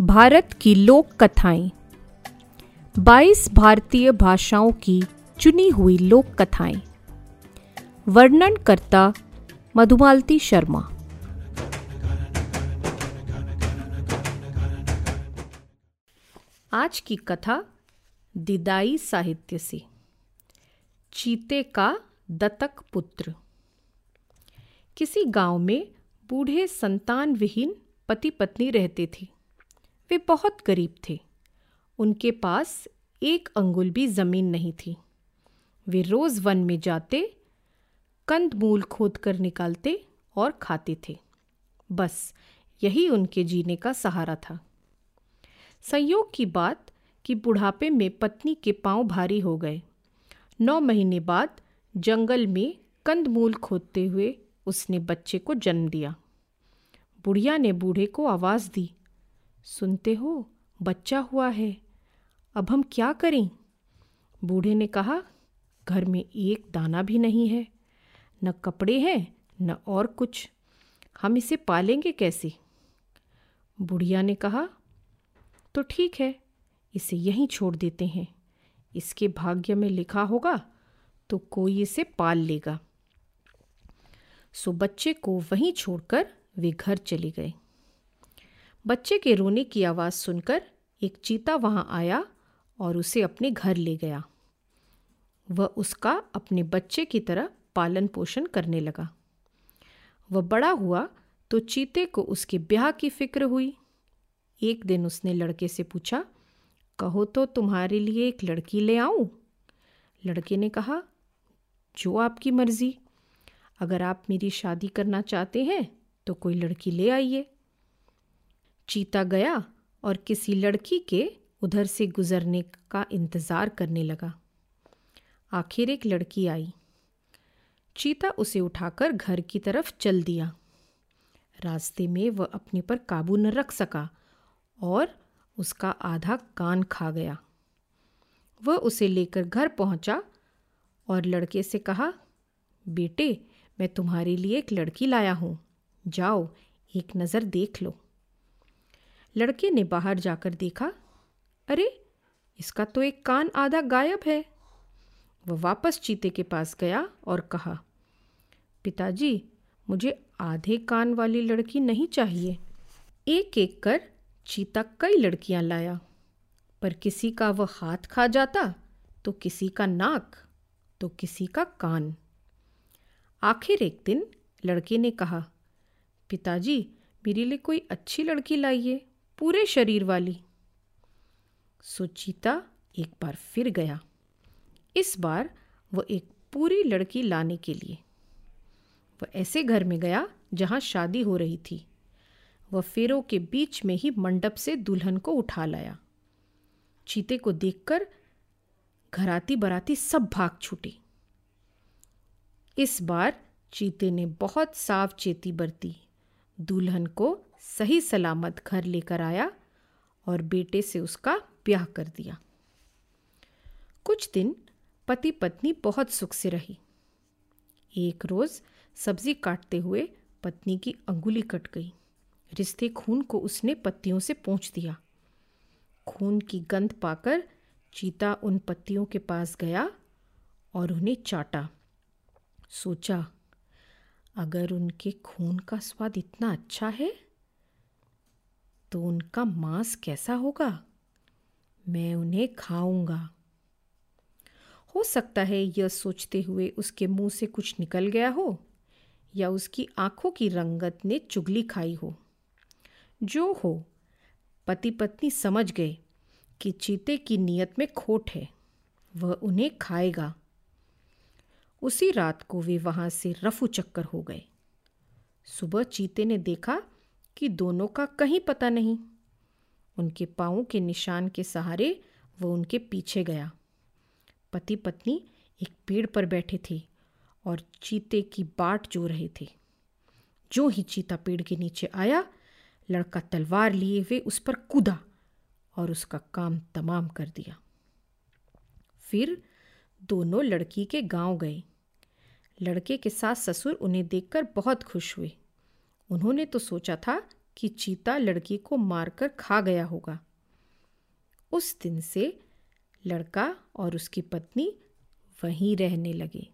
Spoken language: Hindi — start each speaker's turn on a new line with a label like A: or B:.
A: भारत की लोक कथाएँ। 22 भारतीय भाषाओं की चुनी हुई लोक कथाएँ। वर्णन करता मधुमालती शर्मा। आज की कथा दिदाई साहित्य से। चीते का दत्तक पुत्र। किसी गाँव में बूढ़े संतान विहीन पति पत्नी रहते थे। वे बहुत गरीब थे। उनके पास एक अंगुल भी ज़मीन नहीं थी। वे रोज वन में जाते, कंद मूल खोद कर निकालते और खाते थे। बस यही उनके जीने का सहारा था। संयोग की बात कि बुढ़ापे में पत्नी के पाँव भारी हो गए। नौ महीने बाद जंगल में कंदमूल खोदते हुए उसने बच्चे को जन्म दिया। बुढ़िया ने बूढ़े को आवाज़ दी सुनते हो, बच्चा हुआ है। अब हम क्या करें? बूढ़े ने कहा, घर में एक दाना भी नहीं है। न कपड़े हैं, न और कुछ। हम इसे पालेंगे कैसे? बुढ़िया ने कहा तो ठीक है, इसे यहीं छोड़ देते हैं। इसके भाग्य में लिखा होगा तो कोई इसे पाल लेगा। सो बच्चे को वहीं छोड़कर वे घर चले गए। बच्चे के रोने की आवाज़ सुनकर एक चीता वहाँ आया और उसे अपने घर ले गया। वह उसका अपने बच्चे की तरह पालन पोषण करने लगा। वह बड़ा हुआ तो चीते को उसके ब्याह की फ़िक्र हुई। एक दिन उसने लड़के से पूछा, कहो तो तुम्हारे लिए एक लड़की ले आऊँ? लड़के ने कहा, जो आपकी मर्ज़ी। अगर आप मेरी शादी करना चाहते हैं तो कोई लड़की ले आइए। चीता गया और किसी लड़की के उधर से गुजरने का इंतज़ार करने लगा। आखिर एक लड़की आई। चीता उसे उठाकर घर की तरफ़ चल दिया। रास्ते में वह अपने पर काबू न रख सका और उसका आधा कान खा गया। वह उसे लेकर घर पहुँचा और लड़के से कहा, बेटे, मैं तुम्हारे लिए एक लड़की लाया हूँ। जाओ, एक नज़र देख लो। लड़के ने बाहर जाकर देखा, अरे, इसका तो एक कान आधा गायब है। वह वापस चीते के पास गया और कहा, पिताजी, मुझे आधे कान वाली लड़की नहीं चाहिए। एक एक कर चीता कई लड़कियाँ लाया, पर किसी का वह हाथ खा जाता तो किसी का नाक तो किसी का कान। आखिर एक दिन लड़के ने कहा, पिताजी, मेरे लिए कोई अच्छी लड़की लाइए। पूरे शरीर वाली। सुचिता एक बार फिर गया। इस बार वह एक पूरी लड़की लाने के लिए। वह ऐसे घर में गया जहाँ शादी हो रही थी। वह फेरों के बीच में ही मंडप से दुल्हन को उठा लाया। चीते को देखकर घराती बराती सब भाग छूटे। इस बार चीते ने बहुत साफ़ चेती बरती। दुल्हन को सही सलामत घर लेकर आया और बेटे से उसका ब्याह कर दिया। कुछ दिन पति पत्नी बहुत सुख से रही। एक रोज़ सब्ज़ी काटते हुए पत्नी की अंगुली कट गई। रिश्ते खून को उसने पत्तियों से पहुँच दिया। खून की गंध पाकर चीता उन पत्तियों के पास गया और उन्हें चाटा। सोचा अगर उनके खून का स्वाद इतना अच्छा है तो उनका मांस कैसा होगा? मैं उन्हें खाऊँगा। हो सकता है यह सोचते हुए उसके मुँह से कुछ निकल गया हो, या उसकी आँखों की रंगत ने चुगली खाई हो। जो हो पति पत्नी समझ गए कि चीते की नीयत में खोट है, वह उन्हें खाएगा। उसी रात को वे वहाँ से रफू चक्कर हो गए। सुबह चीते ने देखा कि दोनों का कहीं पता नहीं। उनके पाँवों के निशान के सहारे वो उनके पीछे गया। पति पत्नी एक पेड़ पर बैठे थे और चीते की बाट जो रहे थे। जो ही चीता पेड़ के नीचे आया, लड़का तलवार लिए हुए उस पर कूदा और उसका काम तमाम कर दिया। फिर दोनों लड़की के गाँव गए। लड़के के साथ ससुर उन्हें देखकर बहुत खुश हुए। उन्होंने तो सोचा था कि चीता लड़की को मारकर खा गया होगा। उस दिन से लड़का और उसकी पत्नी वहीं रहने लगे।